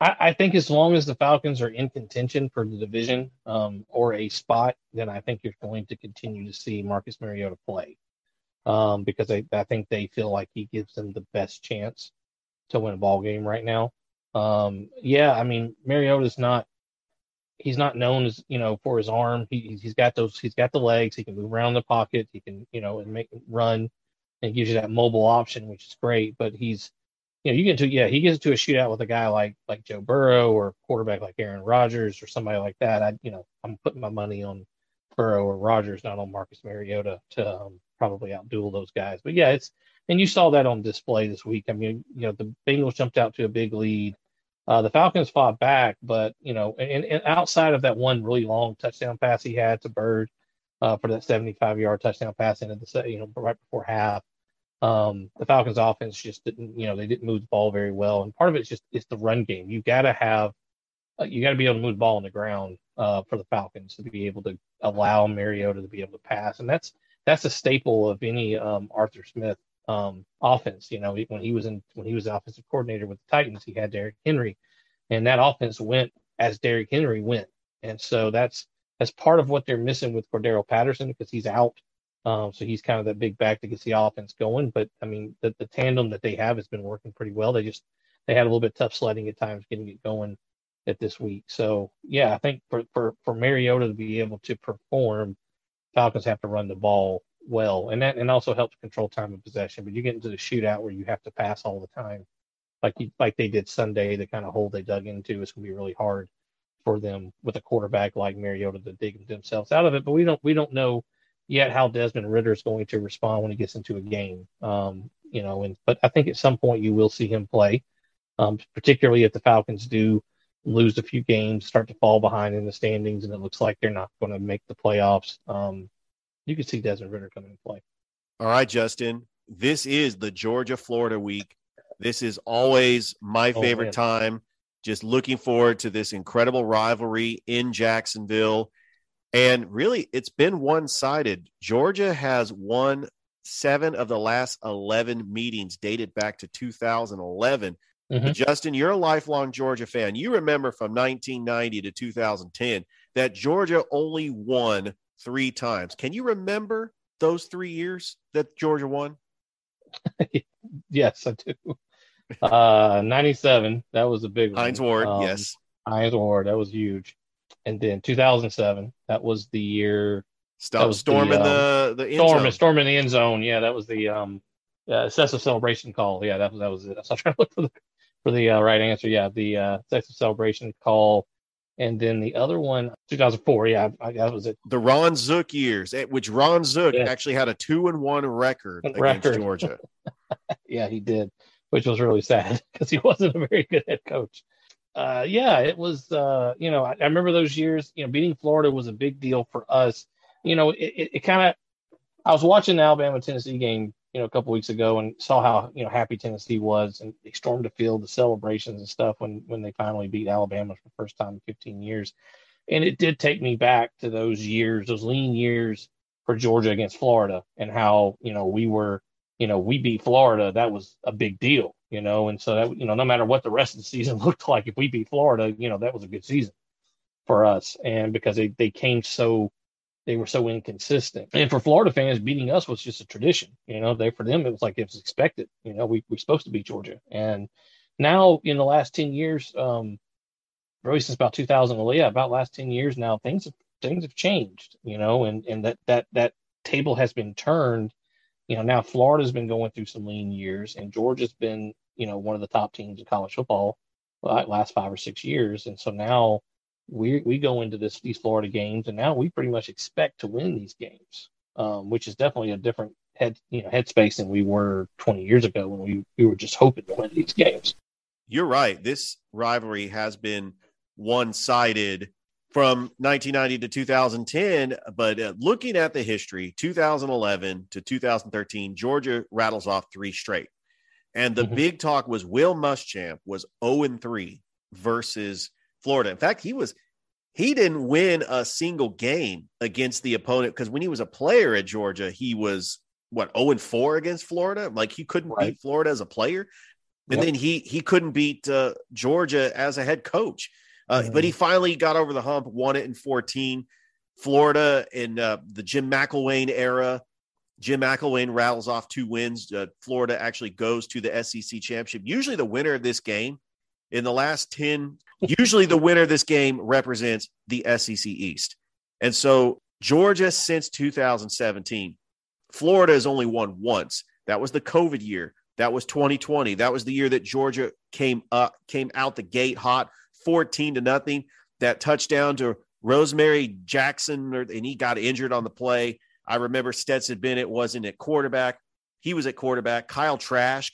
I, I, think as long as the Falcons are in contention for the division um, or a spot, then I think you're going to continue to see Marcus Mariota play um, because I, I, think they feel like he gives them the best chance to win a ball game right now. Um, yeah, I mean Mariota's not he's not known as you know for his arm. He, he's got those he's got the legs. He can move around the pocket. He can you know and make run and gives you that mobile option, which is great. But he's you know, you get into yeah, he gets to a shootout with a guy like like Joe Burrow or quarterback like Aaron Rodgers or somebody like that. I you know, I'm putting my money on Burrow or Rodgers, not on Marcus Mariota to um, probably outduel those guys. But yeah, it's and you saw that on display this week. I mean, you know, the Bengals jumped out to a big lead. Uh, the Falcons fought back, but you know, and, and outside of that one really long touchdown pass he had to Byrd uh, for that 75 yard touchdown pass into the you know right before half, um, the Falcons offense just didn't, you know, they didn't move the ball very well. And part of it's just, it's the run game. You got to have, uh, you got to be able to move the ball on the ground uh, for the Falcons to be able to allow Mariota to be able to pass. And that's, that's a staple of any um, Arthur Smith um, offense. You know, when he was in, when he was offensive coordinator with the Titans, he had Derrick Henry and that offense went as Derrick Henry went. And so that's, as part of what they're missing with Cordarrelle Patterson because he's out. Um, so he's kind of that big back that gets the offense going. But I mean, the, the tandem that they have has been working pretty well. They just they had a little bit tough sledding at times getting it going at this week. So yeah, I think for for for Mariota to be able to perform, Falcons have to run the ball well, and that and also helps control time of possession. But you get into the shootout where you have to pass all the time, like you, like they did Sunday, the kind of hole they dug into. is gonna be really hard for them with a quarterback like Mariota to dig themselves out of it. But we don't we don't know yet how Desmond Ridder is going to respond when he gets into a game. Um, you know, and but I think at some point you will see him play, um, particularly if the Falcons do lose a few games, start to fall behind in the standings, and it looks like they're not going to make the playoffs. Um, you could see Desmond Ridder coming to play. All right, Justin. This is the Georgia Florida week. This is always my Oh, favorite man. time. Just looking forward to this incredible rivalry in Jacksonville. And really, it's been one sided. Georgia has won seven of the last 11 meetings dated back to 2011. Mhm. Justin, you're a lifelong Georgia fan. You remember from 1990 to 2010 that Georgia only won three times. Can you remember those three years that Georgia won? Yes, I do. Uh, 97, that was a big one. Hines Ward, Um, yes. Hines Ward, that was huge. And then 2007, that was the year. Stop that was storming um, the the end storm, zone. storm in the end zone. Yeah, that was the um, uh, excessive celebration call. Yeah, that was that was it. I was trying to look for the for the uh, right answer. Yeah, the uh, excessive celebration call, and then the other one, 2004. Yeah, I, was it. the Ron Zook years, eh, which Ron Zook Yeah. actually had a two and one record against Georgia. Yeah, he did, which was really sad because he wasn't a very good head coach. Uh, yeah, it was. Uh, you know, I, I remember those years. You know, beating Florida was a big deal for us. You know, it, it, it kind of. I was watching the Alabama Tennessee game, you know, a couple weeks ago, and saw how you know happy Tennessee was, and they stormed the field, the celebrations and stuff when when they finally beat Alabama for the first time in 15 years. And it did take me back to those years, those lean years for Georgia against Florida, and how you know we were you know, we beat Florida, that was a big deal, you know, and so that, you know, no matter what the rest of the season looked like, if we beat Florida, you know, that was a good season for us. And because they, they came so, they were so inconsistent. And for Florida fans, beating us was just a tradition, you know, they, for them, it was like it was expected, you know, we, we're supposed to beat Georgia. And now in the last 10 years, um, really since about 2000, well, yeah, about last 10 years now, things have, things have changed, you know, and, and that, that, that table has been turned you know, now Florida's been going through some lean years, and Georgia's been, you know, one of the top teams in college football last five or six years, and so now we we go into this these Florida games, and now we pretty much expect to win these games, um, which is definitely a different head you know headspace than we were 20 years ago when we we were just hoping to win these games. You're right. This rivalry has been one sided from 1990 to 2010. But uh, looking at the history, 2011 to 2013, Georgia rattles off three straight. And the Mhm. big talk was Will Muschamp was 0 and 3 versus Florida. In fact, he was he didn't win a single game against the opponent because when he was a player at Georgia, he was what 0 and 4 against Florida. Like he couldn't Right. beat Florida as a player. And Yep. then he he couldn't beat uh, Georgia as a head coach. Uh, But he finally got over the hump, won it in 14. Florida in uh, the Jim McElwain era. Jim McElwain rattles off two wins. Uh, Florida actually goes to the SEC championship. Usually, the winner of this game in the last 10, usually the winner of this game represents the SEC East. And so, Georgia since 2017, Florida has only won once. That was the COVID year. That was 2020. That was the year that Georgia came up, came out the gate hot, 14 to nothing. That touchdown to Rosemary Jackson, and he got injured on the play. I remember Stetson Bennett wasn't at quarterback. He was at quarterback. Kyle Trask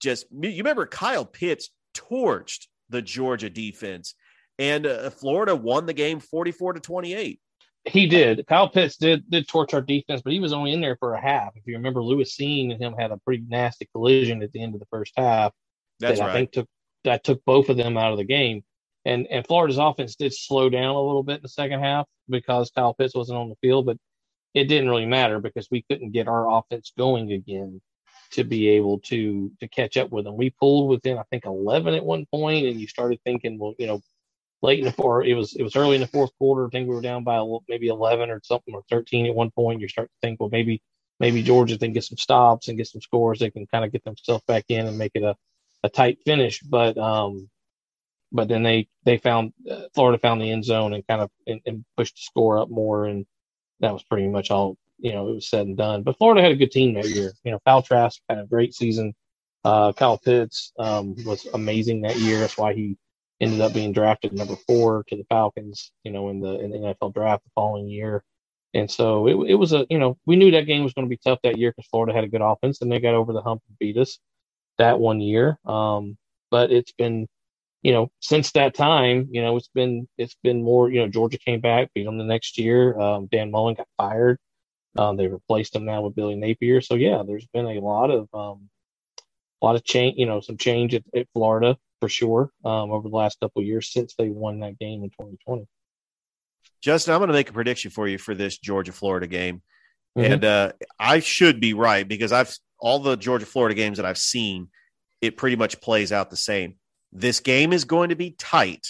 just, you remember Kyle Pitts torched the Georgia defense. And uh, Florida won the game 44 to 28. He did. Kyle Pitts did did torch our defense, but he was only in there for a half. If you remember, Lewis Cine and him had a pretty nasty collision at the end of the first half. That's that right. I think took that took both of them out of the game. And and Florida's offense did slow down a little bit in the second half because Kyle Pitts wasn't on the field, but it didn't really matter because we couldn't get our offense going again to be able to to catch up with them. We pulled within I think 11 at one point, and you started thinking, well, you know, late in the four. It was it was early in the fourth quarter. I think we were down by maybe eleven or something or thirteen at one point. You start to think, well, maybe maybe Georgia can get some stops and get some scores. They can kind of get themselves back in and make it a, a tight finish. But um, but then they they found uh, Florida found the end zone and kind of and, and pushed the score up more, and that was pretty much all. You know, it was said and done. But Florida had a good team that year. You know, Kyle Trask had a great season. Uh, Kyle Pitts um, was amazing that year. That's why he ended up being drafted number four to the Falcons, you know, in the in the NFL draft the following year. And so it, it was a, you know, we knew that game was going to be tough that year because Florida had a good offense and they got over the hump and beat us that one year. Um, but it's been, you know, since that time, you know, it's been it's been more, you know, Georgia came back, beat them the next year. Um, Dan Mullen got fired. Um, they replaced him now with Billy Napier. So yeah, there's been a lot of um, a lot of change, you know, some change at, at Florida for sure um, over the last couple years since they won that game in 2020. Justin, I'm going to make a prediction for you for this Georgia Florida game, mm-hmm. and uh, I should be right because I've all the Georgia Florida games that I've seen, it pretty much plays out the same. This game is going to be tight.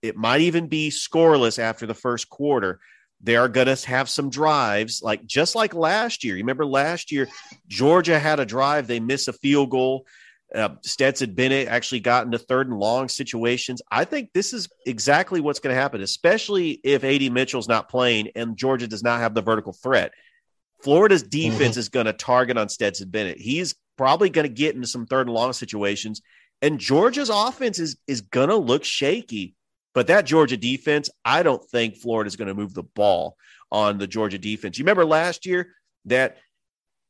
It might even be scoreless after the first quarter. They are going to have some drives, like just like last year. You remember last year, Georgia had a drive, they miss a field goal. Uh, Stetson Bennett actually got into third and long situations. I think this is exactly what's going to happen, especially if AD Mitchell's not playing and Georgia does not have the vertical threat. Florida's defense mm-hmm. is going to target on Stetson Bennett. He's probably going to get into some third and long situations, and Georgia's offense is is going to look shaky. But that Georgia defense, I don't think Florida's going to move the ball on the Georgia defense. You remember last year that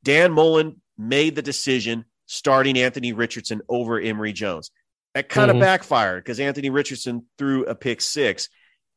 Dan Mullen made the decision starting Anthony Richardson over Emory Jones. That kind mm-hmm. of backfired because Anthony Richardson threw a pick six.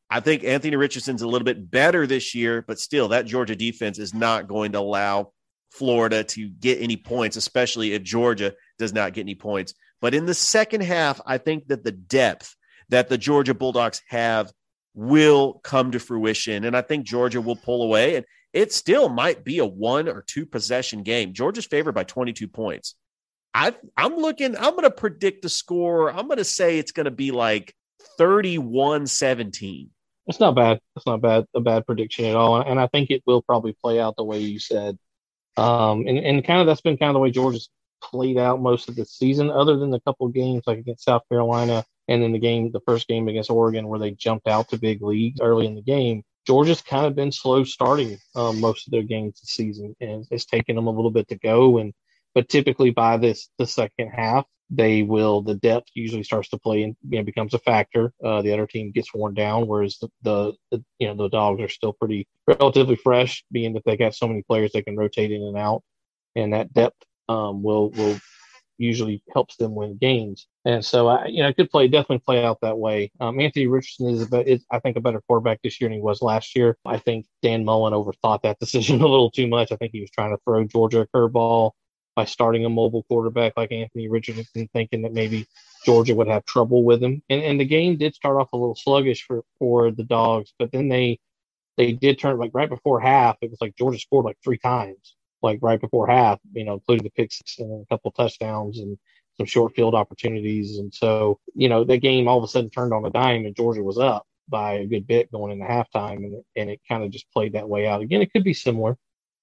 I think Anthony Richardson's a little bit better this year, but still, that Georgia defense is not going to allow Florida to get any points, especially if Georgia does not get any points. But in the second half, I think that the depth that the Georgia Bulldogs have will come to fruition. And I think Georgia will pull away. And it still might be a one or two possession game. Georgia's favored by 22 points. I, I'm looking, I'm going to predict the score. I'm going to say it's going to be like 31 17. It's not bad. It's not bad, a bad prediction at all. And I think it will probably play out the way you said. Um, and, and kind of that's been kind of the way Georgia's played out most of the season, other than the couple games like against South Carolina and then the game, the first game against Oregon, where they jumped out to big leagues early in the game. Georgia's kind of been slow starting um, most of their games this season, and it's taken them a little bit to go. And but typically by this the second half, they will the depth usually starts to play and you know, becomes a factor. Uh, the other team gets worn down, whereas the, the, the, you know the dogs are still pretty relatively fresh, being that they got so many players they can rotate in and out, and that depth um, will will usually helps them win games. And so I you know it could play definitely play out that way. Um, Anthony Richardson is, a, is I think a better quarterback this year than he was last year. I think Dan Mullen overthought that decision a little too much. I think he was trying to throw Georgia a curveball by starting a mobile quarterback like Anthony Richardson, thinking that maybe Georgia would have trouble with him. And and the game did start off a little sluggish for for the dogs, but then they they did turn like right before half. It was like Georgia scored like three times, like right before half, you know, including the picks and a couple touchdowns and some short field opportunities. And so, you know, that game all of a sudden turned on a dime and Georgia was up by a good bit going into halftime. And, and it kind of just played that way out. Again, it could be similar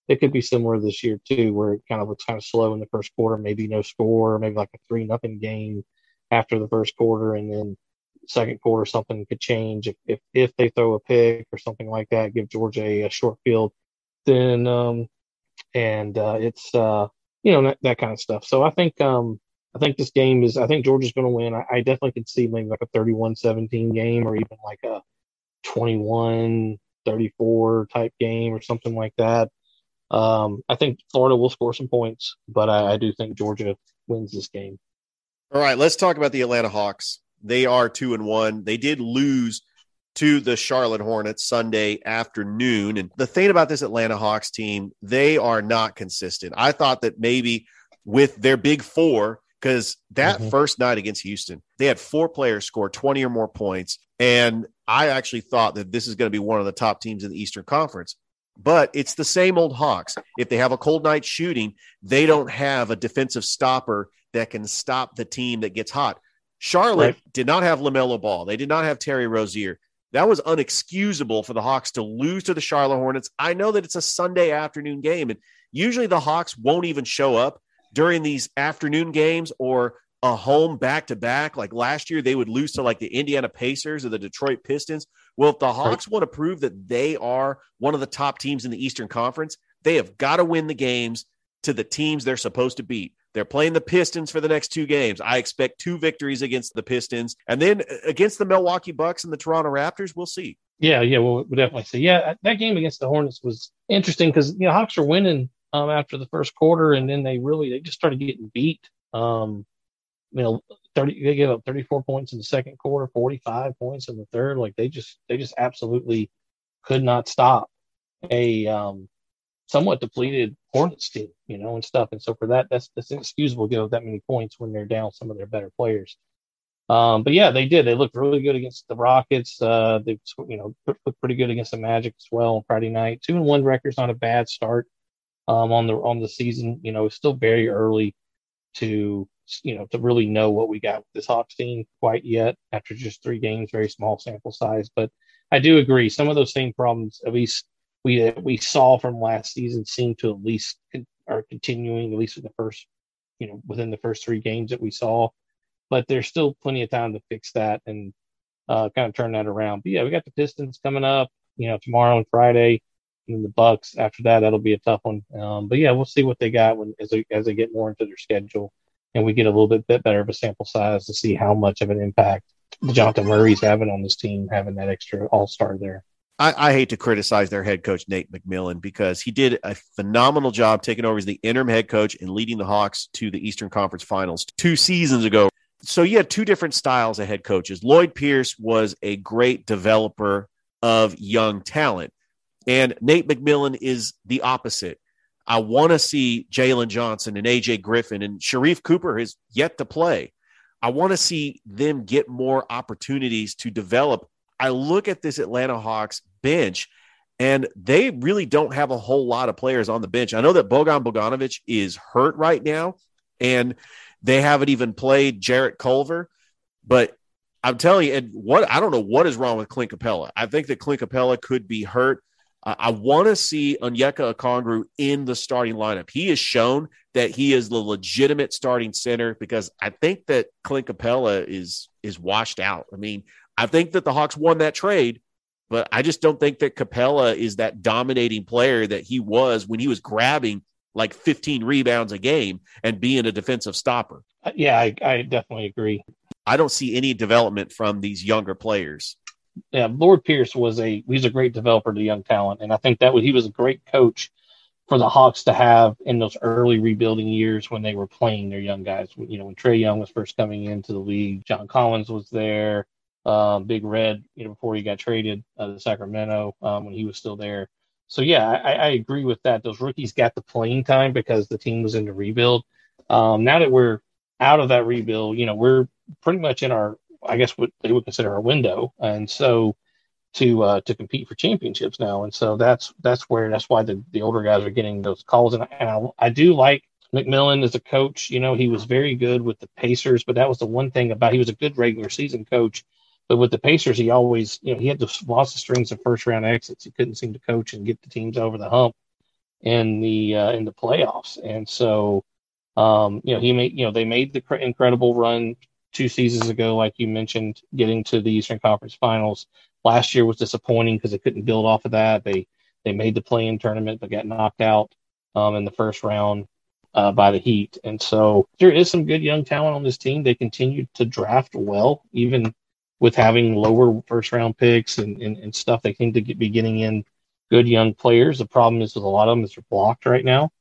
it could be similar this year too, where it kind of looks kind of slow in the first quarter, maybe no score, maybe like a three nothing game after the first quarter, and then second quarter something could change if if, if they throw a pick or something like that, give Georgia a, a short field, then um, and uh, it's uh, you know that, that kind of stuff. So I think um, I think this game is I think Georgia's going to win. I, I definitely could see maybe like a 31-17 game or even like a 21 34 type game or something like that. Um, I think Florida will score some points, but I, I do think Georgia wins this game. All right, let's talk about the Atlanta Hawks. They are two and one. They did lose to the Charlotte Hornets Sunday afternoon. And the thing about this Atlanta Hawks team, they are not consistent. I thought that maybe with their big four, because that mm-hmm. first night against Houston, they had four players score 20 or more points. And I actually thought that this is going to be one of the top teams in the Eastern Conference. But it's the same old Hawks. If they have a cold night shooting, they don't have a defensive stopper that can stop the team that gets hot. Charlotte Right. did not have LaMelo Ball. They did not have Terry Rozier. That was unexcusable for the Hawks to lose to the Charlotte Hornets. I know that it's a Sunday afternoon game, and usually the Hawks won't even show up during these afternoon games or a home back to back. Like last year, they would lose to like the Indiana Pacers or the Detroit Pistons. Well, if the Hawks want to prove that they are one of the top teams in the Eastern Conference, they have got to win the games to the teams they're supposed to beat. They're playing the Pistons for the next two games. I expect two victories against the Pistons, and then uh, against the Milwaukee Bucks and the Toronto Raptors, we'll see. Yeah, yeah, we'll, we'll definitely see. Yeah, that game against the Hornets was interesting because you know Hawks are winning um, after the first quarter, and then they really they just started getting beat. Um, you know, thirty they gave up thirty four points in the second quarter, forty five points in the third. Like they just they just absolutely could not stop a um, somewhat depleted Hornets team, you know, and stuff. And so for that, that's that's inexcusable give up that many points when they're down some of their better players. Um, but yeah, they did. They looked really good against the Rockets. Uh, they, you know, looked pretty good against the Magic as well on Friday night. Two and one record's not a bad start um, on the on the season. You know, it's still very early to you know to really know what we got with this Hawks team quite yet after just three games, very small sample size. But I do agree some of those same problems, at least we we saw from last season, seem to at least are continuing at least in the first you know within the first three games that we saw but there's still plenty of time to fix that and uh, kind of turn that around. But yeah, we got the Pistons coming up, you know, tomorrow and Friday, and the Bucks. After that, that'll be a tough one. Um, but yeah, we'll see what they got when as they as they get more into their schedule, and we get a little bit, bit better of a sample size to see how much of an impact Dejounte Murray's having on this team, having that extra All Star there. I, I hate to criticize their head coach Nate McMillan because he did a phenomenal job taking over as the interim head coach and leading the Hawks to the Eastern Conference Finals two seasons ago. So you had two different styles of head coaches. Lloyd Pierce was a great developer of young talent, and Nate McMillan is the opposite. I want to see Jalen Johnson and AJ Griffin and Sharife Cooper has yet to play. I want to see them get more opportunities to develop. I look at this Atlanta Hawks bench, and they really don't have a whole lot of players on the bench. I know that Bogdan Bogdanovic is hurt right now, and they haven't even played Jarrett Culver, but I'm telling you, and what I don't know what is wrong with Clint Capela. I think that Clint Capela could be hurt. I, I want to see Onyeka Okongwu in the starting lineup. He has shown that he is the legitimate starting center because I think that Clint Capela is is washed out. I mean, I think that the Hawks won that trade, but I just don't think that Capela is that dominating player that he was when he was grabbing like 15 rebounds a game and being a defensive stopper. Uh, Yeah, I, I definitely agree. I don't see any development from these younger players. yeah, Lloyd Pierce was a he's a great developer to young talent, and I think that was, he was a great coach for the Hawks to have in those early rebuilding years when they were playing their young guys. You know, when Trae Young was first coming into the league, John Collins was there, um, Big Red, you know, before he got traded uh, to Sacramento um, when he was still there. So yeah, I, I agree with that. Those rookies got the playing time because the team was in the rebuild. Um, now that we're out of that rebuild, you know, we're pretty much in our, I guess what they would consider our window, and so to uh, to compete for championships now, and so that's that's where that's why the, the older guys are getting those calls, and, and I, I do like McMillan as a coach. You know, he was very good with the Pacers, but that was the one thing about he was a good regular season coach. But with the Pacers, he always, you know, he had the lots of strings of first round exits. He couldn't seem to coach and get the teams over the hump in the uh, in the playoffs. And so, um, you know, he made, you know, they made the cr- incredible run two seasons ago, like you mentioned, getting to the Eastern Conference Finals. Last year was disappointing because they couldn't build off of that. They they made the play-in tournament but got knocked out um, in the first round uh, by the Heat. And so there is some good young talent on this team. They continue to draft well, even with having lower first round picks and, and, and stuff. They seem to get, be getting in good young players. The problem is with a lot of them is they're blocked right now.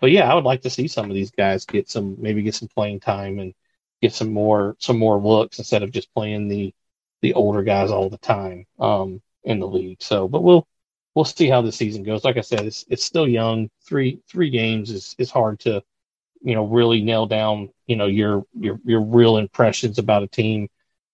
But yeah, I would like to see some of these guys get some maybe get some playing time and get some more some more looks instead of just playing the the older guys all the time um, in the league. So, but we'll we'll see how the season goes. Like I said, it's it's still young. Three three games is is hard to you know really nail down you know your your your real impressions about a team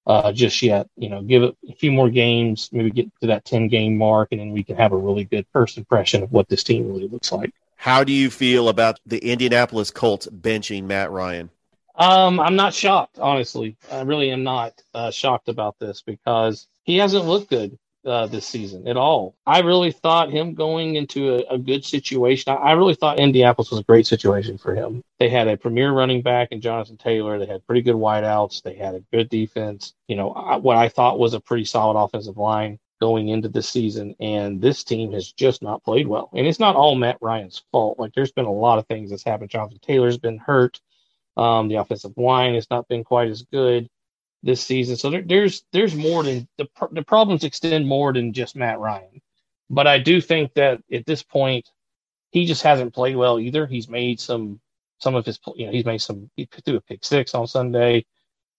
uh, just yet. You know, give it a few more games, maybe get to that ten game mark, and then we can have a really good first impression of what this team really looks like. How do you feel about the Indianapolis Colts benching Matt Ryan? Um, I'm not shocked, honestly. I really am not uh, shocked about this because he hasn't looked good uh, this season at all. I really thought him going into a, a good situation. I, I, really thought Indianapolis was a great situation for him. They had a premier running back in Jonathan Taylor. They had pretty good wideouts. They had a good defense. You know, I, what I thought was a pretty solid offensive line going into this season. And this team has just not played well. And it's not all Matt Ryan's fault. Like there's been a lot of things that's happened. Jonathan Taylor's been hurt. Um, the offensive line has not been quite as good this season. So there, there's there's more than the the problems extend more than just Matt Ryan. But I do think that at this point, he just hasn't played well either. He's made some some of his you know he's made some he threw a pick six on Sunday.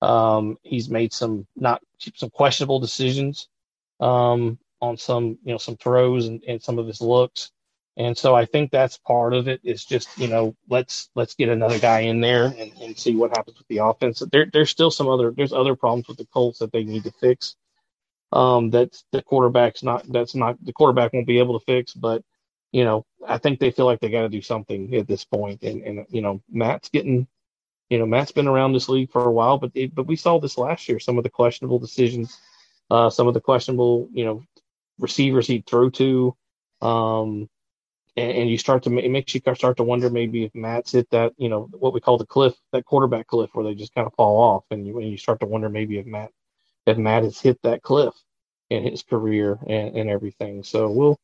Um, he's made some not some questionable decisions um, on some you know some throws and, and some of his looks. And so I think that's part of it. Is just you know let's let's get another guy in there and, and see what happens with the offense. There, there's still some other there's other problems with the Colts that they need to fix. Um, that the quarterback's not that's not the quarterback won't be able to fix. But you know I think they feel like they got to do something at this point. And and you know Matt's getting you know Matt's been around this league for a while, but it, but we saw this last year. Some of the questionable decisions, uh, some of the questionable you know receivers he threw to. Um, and, and you start to it makes you start to wonder maybe if Matt's hit that you know what we call the cliff, that quarterback cliff, where they just kind of fall off, and you, and you start to wonder maybe if Matt if Matt has hit that cliff in his career and, and everything. So we'll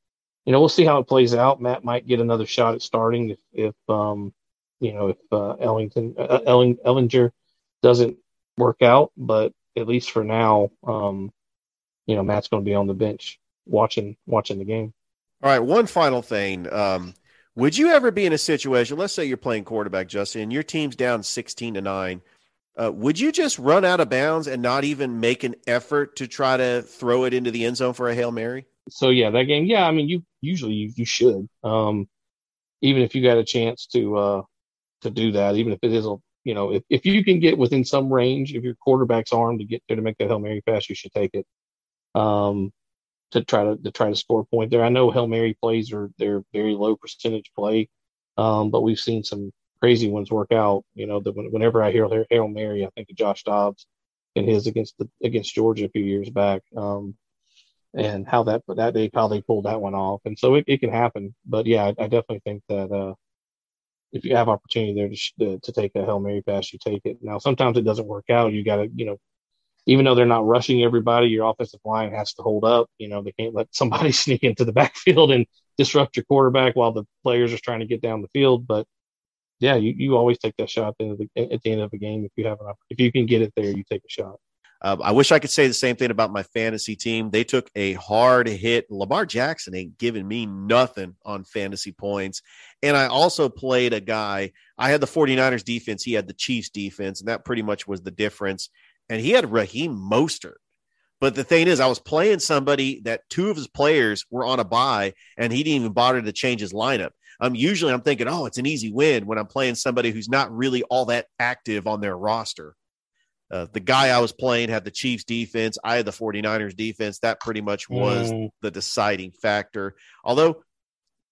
you know we'll see how it plays out. Matt might get another shot at starting if if um you know if uh, Ellington uh, Elling, Ehlinger doesn't work out, but at least for now, um, you know Matt's going to be on the bench watching watching the game. All right, one final thing. Um, would you ever be in a situation? Let's say you're playing quarterback, Justin, and your team's down sixteen to nine. Uh, would you just run out of bounds and not even make an effort to try to throw it into the end zone for a hail mary? So yeah, that game. Yeah, I mean, you usually you, you should. Um, even if you got a chance to uh, to do that, even if it is a you know if, if you can get within some range of your quarterback's arm to get there to make that hail mary pass, you should take it. Um, to try to, to try to score a point there. I know Hail Mary plays are they're very low percentage play, um, but we've seen some crazy ones work out. You know, that whenever I hear Hail Mary, I think of Josh Dobbs and his against the against Georgia a few years back, um, and how that that they how they pulled that one off. And so it, it can happen. But yeah, I, I definitely think that uh, if you have opportunity there to, to take a Hail Mary pass, you take it. Now sometimes it doesn't work out. You got to you know even though they're not rushing everybody, your offensive line has to hold up. You know, they can't let somebody sneak into the backfield and disrupt your quarterback while the players are trying to get down the field. But yeah, you, you always take that shot at the, end of the, at the end of a game if you have an if you can get it there, you take a shot. Um, I wish I could say the same thing about my fantasy team. They took a hard hit. Lamar Jackson ain't giving me nothing on fantasy points. And I also played a guy. I had the 49ers defense. He had the Chiefs defense. And that pretty much was the difference and he had Raheem Mostert. But the thing is, I was playing somebody that two of his players were on a bye, and he didn't even bother to change his lineup. I'm usually I'm thinking, oh, it's an easy win when I'm playing somebody who's not really all that active on their roster. Uh, the guy I was playing had the Chiefs defense. I had the 49ers defense. That pretty much was mm. the deciding factor. Although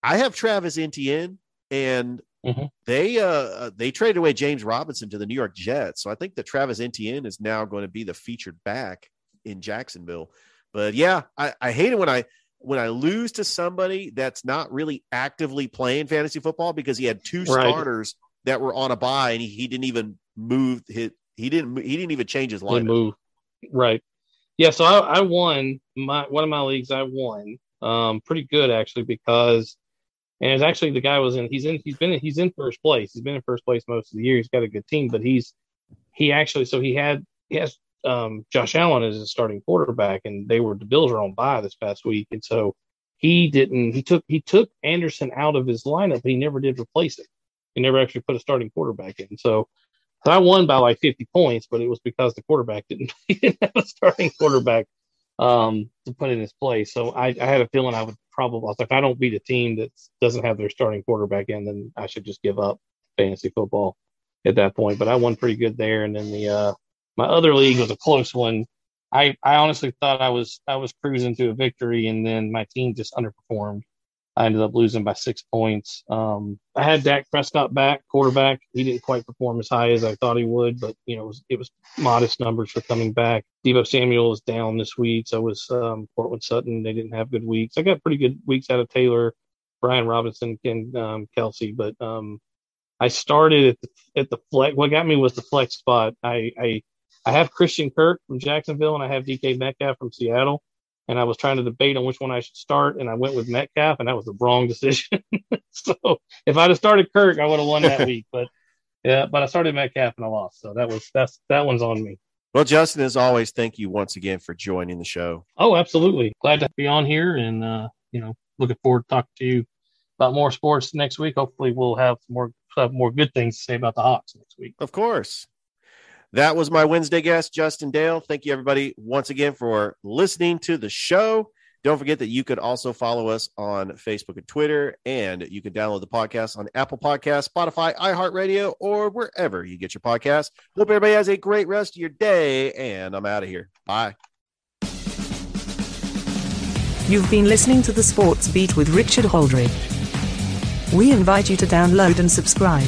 I have Travis Etienne, and Mm-hmm. They uh, uh they traded away James Robinson to the New York Jets, so I think that Travis Etienne is now going to be the featured back in Jacksonville. But yeah, I, I hate it when I when I lose to somebody that's not really actively playing fantasy football because he had two right. starters that were on a bye and he, he didn't even move his he didn't he didn't even change his line move right yeah so I, I won my one of my leagues I won um pretty good actually because and it's actually the guy was in. He's in. He's been. He's in first place. He's been in first place most of the year. He's got a good team, but he's he actually. So he had he has um, Josh Allen as a starting quarterback, and they were the Bills were on bye this past week, and so he didn't. He took he took Anderson out of his lineup, but he never did replace it. He never actually put a starting quarterback in. So, so I won by like 50 points, but it was because the quarterback didn't, didn't have a starting quarterback um, to put in his place. So I, I had a feeling I would probably, I was like, if I don't beat a team that doesn't have their starting quarterback in, then I should just give up fantasy football at that point. But I won pretty good there. And then the, uh, my other league was a close one. I, I honestly thought I was, I was cruising to a victory and then my team just underperformed. I ended up losing by six points. Um, I had Dak Prescott back, quarterback. He didn't quite perform as high as I thought he would, but you know, it was, it was modest numbers for coming back. Deebo Samuel is down this week. So was um, Courtland Sutton. They didn't have good weeks. I got pretty good weeks out of Taylor, Brian Robinson, and um, Kelce, but um, I started at the, at the flex. What got me was the flex spot. I, I I have Christian Kirk from Jacksonville, and I have DK Metcalf from Seattle and I was trying to debate on which one I should start, and I went with Metcalf, and that was the wrong decision. so if I'd have started Kirk, I would have won that week. But yeah, but I started Metcalf and I lost. So that was that's that one's on me. Well, Justin, as always, thank you once again for joining the show. Oh, absolutely. Glad to be on here, and uh, you know, looking forward to talking to you about more sports next week. Hopefully, we'll have more have more good things to say about the Hawks next week. Of course. That was my Wednesday guest, Justin Dale. Thank you, everybody, once again for listening to the show. Don't forget that you could also follow us on Facebook and Twitter, and you can download the podcast on Apple Podcasts, Spotify, iHeartRadio, or wherever you get your podcast. Hope everybody has a great rest of your day, and I'm out of here. Bye. You've been listening to the Sports Beat with Richard Holdridge. We invite you to download and subscribe.